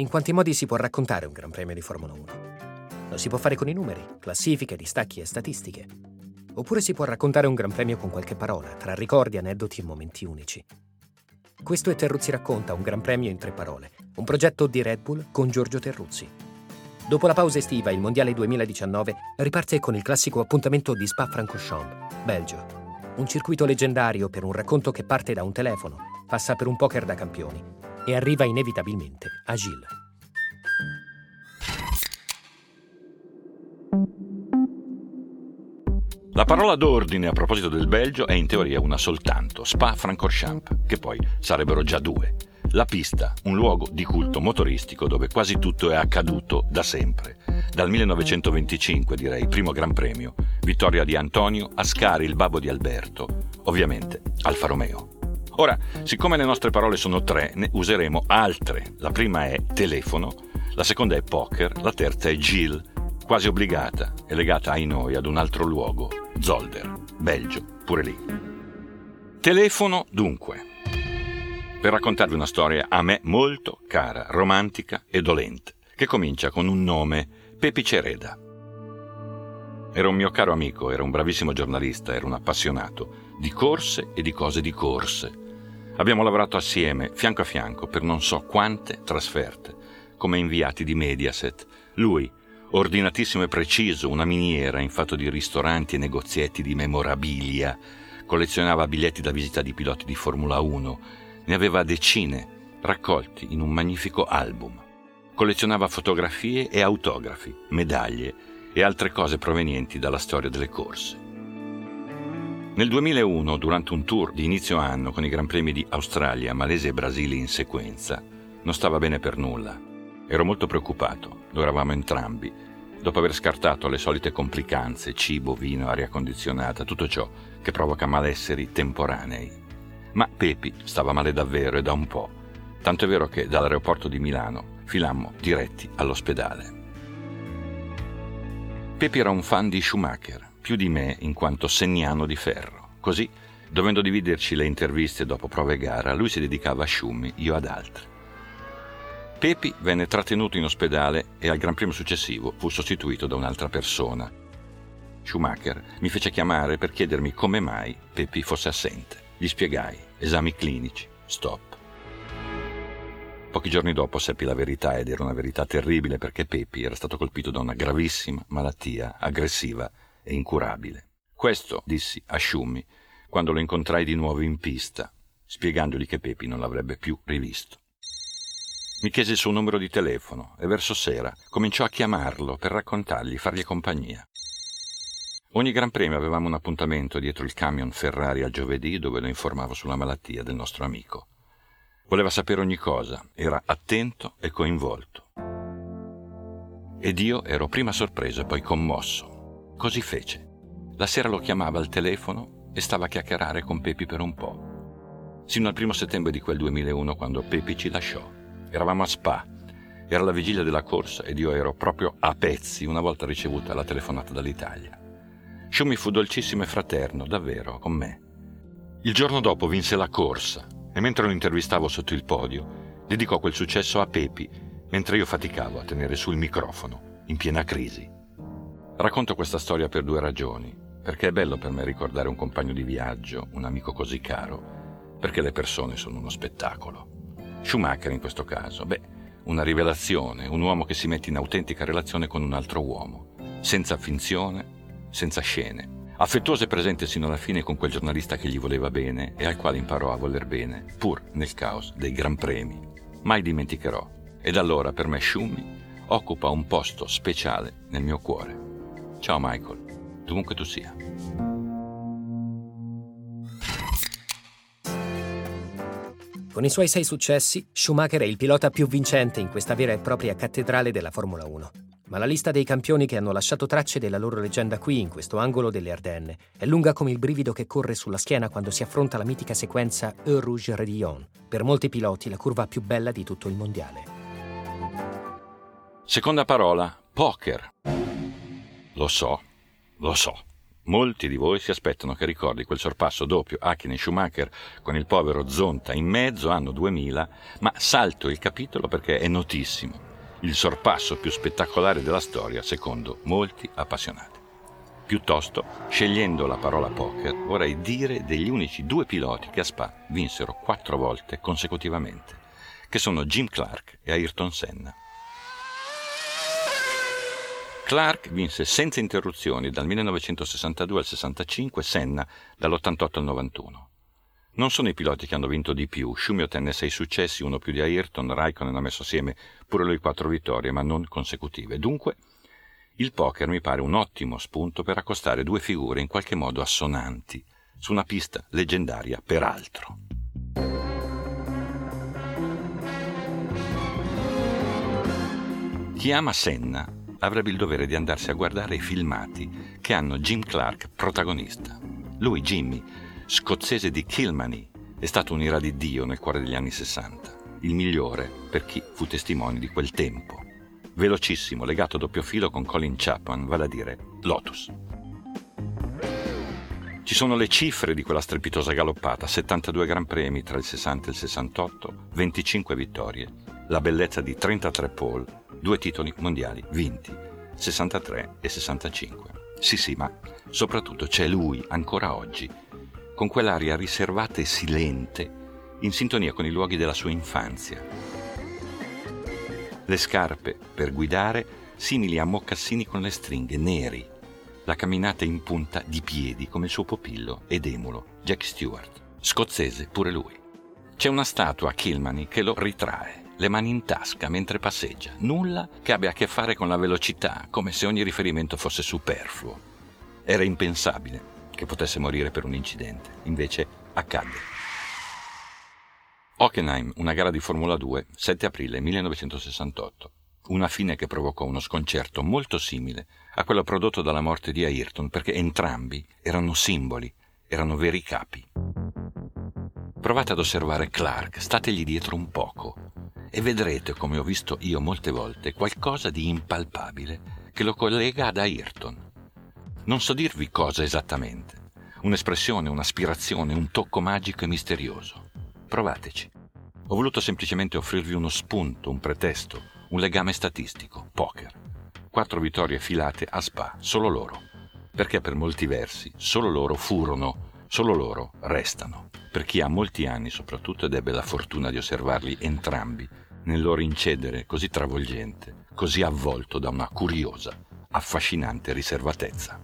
In quanti modi si può raccontare un Gran Premio di Formula 1? Lo si può fare con i numeri, classifiche, distacchi e statistiche. Oppure si può raccontare un Gran Premio con qualche parola, tra ricordi, aneddoti e momenti unici. Questo è Terruzzi racconta, un Gran Premio in tre parole, un progetto di Red Bull con Giorgio Terruzzi. Dopo la pausa estiva, il Mondiale 2019 riparte con il classico appuntamento di Spa-Francorchamps, Belgio. Un circuito leggendario per un racconto che parte da un telefono, passa per un poker da campioni e arriva inevitabilmente a Gilles. La parola d'ordine a proposito del Belgio è in teoria una soltanto, Spa-Francorchamps, che poi sarebbero già due. La pista, un luogo di culto motoristico dove quasi tutto è accaduto da sempre. Dal 1925, direi, primo Gran Premio, vittoria di Antonio, Ascari, il babbo di Alberto, ovviamente Alfa Romeo. Ora, siccome le nostre parole sono tre, ne useremo altre. La prima è telefono, la seconda è poker, la terza è Gilles, quasi obbligata e legata ai noi ad un altro luogo, Zolder, Belgio, pure lì. Telefono dunque per raccontarvi una storia a me molto cara, romantica e dolente, che comincia con un nome, Pepi Cereda. Era un mio caro amico, era un bravissimo giornalista, era un appassionato di corse e di cose di corse. Abbiamo lavorato assieme, fianco a fianco, per non so quante trasferte, come inviati di Mediaset. Lui, ordinatissimo e preciso, una miniera in fatto di ristoranti e negozietti di memorabilia, collezionava biglietti da visita di piloti di Formula 1 ne aveva decine, raccolti in un magnifico album. Collezionava fotografie e autografi, medaglie e altre cose provenienti dalla storia delle corse. Nel 2001, durante un tour di inizio anno con i Gran Premi di Australia, Malesia e Brasile in sequenza, non stava bene per nulla. Ero molto preoccupato, lo eravamo entrambi, dopo aver scartato le solite complicanze, cibo, vino, aria condizionata, tutto ciò che provoca malesseri temporanei. Ma Pepi stava male davvero e da un po', tanto è vero che dall'aeroporto di Milano filammo diretti all'ospedale. Pepi era un fan di Schumacher, più di me in quanto segnano di ferro. Così, dovendo dividerci le interviste dopo prove e gara, lui si dedicava a Schumi, io ad altri. Pepi venne trattenuto in ospedale e al Gran Premio successivo fu sostituito da un'altra persona. Schumacher mi fece chiamare per chiedermi come mai Pepi fosse assente. Gli spiegai, esami clinici, stop. Pochi giorni dopo seppi la verità ed era una verità terribile perché Pepi era stato colpito da una gravissima malattia aggressiva e incurabile. Questo dissi a Sciummi quando lo incontrai di nuovo in pista, spiegandogli che Pepi non l'avrebbe più rivisto. Mi chiese il suo numero di telefono e verso sera cominciò a chiamarlo per raccontargli, fargli compagnia. Ogni Gran Premio avevamo un appuntamento dietro il camion Ferrari al giovedì dove lo informavo sulla malattia del nostro amico. Voleva sapere ogni cosa, era attento e coinvolto. Ed io ero prima sorpreso e poi commosso. Così fece. La sera lo chiamava al telefono e stava a chiacchierare con Pepi per un po'. Sino al primo settembre di quel 2001 quando Pepi ci lasciò. Eravamo a Spa. Era la vigilia della corsa ed io ero proprio a pezzi una volta ricevuta la telefonata dall'Italia. Shumi fu dolcissimo e fraterno, davvero, con me. Il giorno dopo vinse la corsa e mentre lo intervistavo sotto il podio, dedicò quel successo a Pepi, mentre io faticavo a tenere sul microfono, in piena crisi. Racconto questa storia per due ragioni, perché è bello per me ricordare un compagno di viaggio, un amico così caro, perché le persone sono uno spettacolo. Schumacher in questo caso, beh, una rivelazione, un uomo che si mette in autentica relazione con un altro uomo, senza finzione, senza scene. Affettuoso e presente sino alla fine con quel giornalista che gli voleva bene e al quale imparò a voler bene, pur nel caos dei Gran Premi. Mai dimenticherò. Ed allora per me Shumi occupa un posto speciale nel mio cuore. Ciao Michael, dovunque tu sia. Con i suoi sei successi, Schumacher è il pilota più vincente in questa vera e propria cattedrale della Formula 1 ma la lista dei campioni che hanno lasciato tracce della loro leggenda qui, in questo angolo delle Ardenne, è lunga come il brivido che corre sulla schiena quando si affronta la mitica sequenza Eau Rouge Redillon, per molti piloti la curva più bella di tutto il mondiale. Seconda parola, poker. Lo so, lo so, Molti di voi si aspettano che ricordi quel sorpasso doppio Hakkinen Schumacher con il povero Zonta in mezzo, anno 2000, ma salto il capitolo perché è notissimo. Il sorpasso più spettacolare della storia, secondo molti appassionati. Piuttosto, scegliendo la parola poker, vorrei dire degli unici due piloti che a Spa vinsero quattro volte consecutivamente, che sono Jim Clark e Ayrton Senna. Clark vinse senza interruzioni dal 1962 al 65, Senna dall'88 al 91. Non sono i piloti che hanno vinto di più, Schumi ottenne sei successi, uno più di Ayrton, Raikkonen ha messo assieme pure lui quattro vittorie, ma non consecutive. Dunque, il poker mi pare un ottimo spunto per accostare due figure in qualche modo assonanti, su una pista leggendaria peraltro. Chi ama Senna avrebbe il dovere di andarsi a guardare i filmati che hanno Jim Clark protagonista. Lui, Jimmy, scozzese di Kilmany, è stato un'ira di Dio nel cuore degli anni 60, il migliore per chi fu testimone di quel tempo. Velocissimo, legato a doppio filo con Colin Chapman, vale a dire Lotus. Ci sono le cifre di quella strepitosa galoppata, 72 Gran Premi tra il 60 e il 68, 25 vittorie, la bellezza di 33 pole, due titoli mondiali vinti, 63 e 65. Sì, sì, ma soprattutto c'è lui ancora oggi, con quell'aria riservata e silente, in sintonia con i luoghi della sua infanzia. Le scarpe per guidare simili a mocassini con le stringhe neri, la camminata in punta di piedi come il suo pupillo ed emulo, Jack Stewart, scozzese pure lui. C'è una statua a Kilmany che lo ritrae le mani in tasca mentre passeggia, nulla che abbia a che fare con la velocità, come se ogni riferimento fosse superfluo. Era impensabile che potesse morire per un incidente, invece accadde. Hockenheim, una gara di Formula 2, 7 aprile 1968. Una fine che provocò uno sconcerto molto simile a quello prodotto dalla morte di Ayrton, perché entrambi erano simboli, erano veri capi. Provate ad osservare Clark, stategli dietro un poco e vedrete, come ho visto io molte volte, qualcosa di impalpabile che lo collega ad Ayrton. Non so dirvi cosa esattamente, un'espressione, un'aspirazione, un tocco magico e misterioso. Provateci. Ho voluto semplicemente offrirvi uno spunto, un pretesto, un legame statistico, poker. Quattro vittorie filate a Spa, solo loro. Perché per molti versi solo loro furono, solo loro restano per chi ha molti anni soprattutto ed ebbe la fortuna di osservarli entrambi nel loro incedere così travolgente, così avvolto da una curiosa, affascinante riservatezza.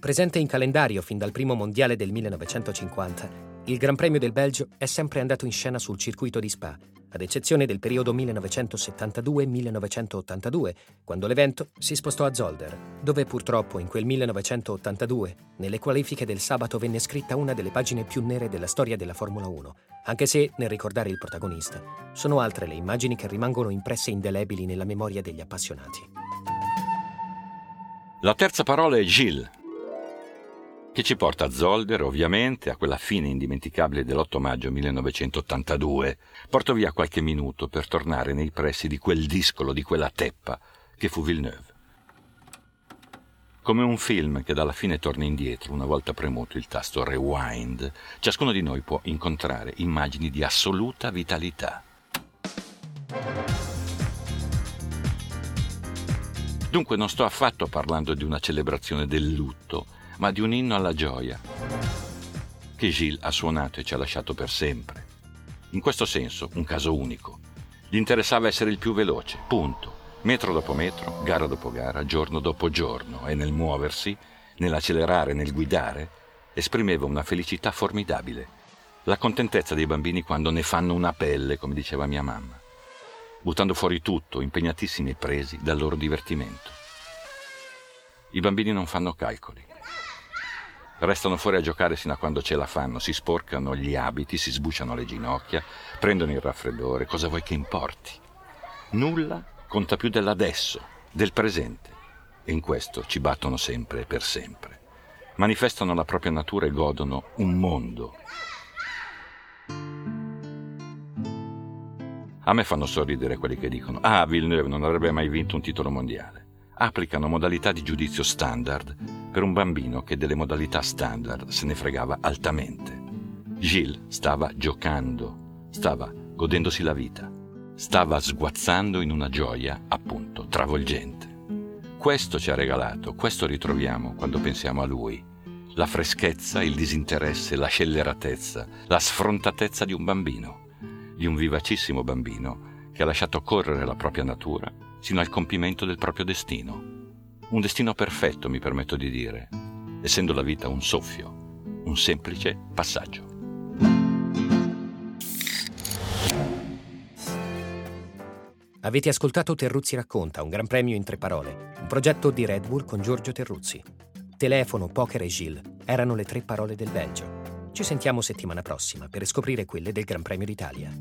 Presente in calendario fin dal primo mondiale del 1950, il Gran Premio del Belgio è sempre andato in scena sul circuito di Spa, ad eccezione del periodo 1972-1982, quando l'evento si spostò a Zolder, dove purtroppo in quel 1982, nelle qualifiche del sabato venne scritta una delle pagine più nere della storia della Formula 1, anche se, nel ricordare il protagonista, sono altre le immagini che rimangono impresse indelebili nella memoria degli appassionati. La terza parola è Gilles che ci porta a Zolder, ovviamente, a quella fine indimenticabile dell'8 maggio 1982. Porto via qualche minuto per tornare nei pressi di quel discolo, di quella teppa che fu Villeneuve. Come un film che dalla fine torna indietro una volta premuto il tasto rewind, ciascuno di noi può incontrare immagini di assoluta vitalità. Dunque non sto affatto parlando di una celebrazione del lutto, ma di un inno alla gioia che Gilles ha suonato e ci ha lasciato per sempre. In questo senso, un caso unico. Gli interessava essere il più veloce, punto. Metro dopo metro, gara dopo gara, giorno dopo giorno, e nel muoversi, nell'accelerare, nel guidare, esprimeva una felicità formidabile. La contentezza dei bambini quando ne fanno una pelle, come diceva mia mamma, buttando fuori tutto, impegnatissimi e presi dal loro divertimento. I bambini non fanno calcoli. Restano fuori a giocare sino a quando ce la fanno, si sporcano gli abiti, si sbucciano le ginocchia, prendono il raffreddore, cosa vuoi che importi? Nulla conta più dell'adesso, del presente. E in questo ci battono sempre e per sempre. Manifestano la propria natura e godono un mondo. A me fanno sorridere quelli che dicono ah, Villeneuve non avrebbe mai vinto un titolo mondiale. Applicano modalità di giudizio standard per un bambino che delle modalità standard se ne fregava altamente. Gilles stava giocando, stava godendosi la vita, stava sguazzando in una gioia, appunto, travolgente. Questo ci ha regalato, questo ritroviamo quando pensiamo a lui. La freschezza, il disinteresse, la scelleratezza, la sfrontatezza di un bambino, di un vivacissimo bambino che ha lasciato correre la propria natura sino al compimento del proprio destino. Un destino perfetto, mi permetto di dire, essendo la vita un soffio, un semplice passaggio. Avete ascoltato Terruzzi racconta, un gran premio in tre parole, un progetto di Red Bull con Giorgio Terruzzi. Telefono, poker e Gilles erano le tre parole del Belgio. Ci sentiamo settimana prossima per scoprire quelle del Gran Premio d'Italia.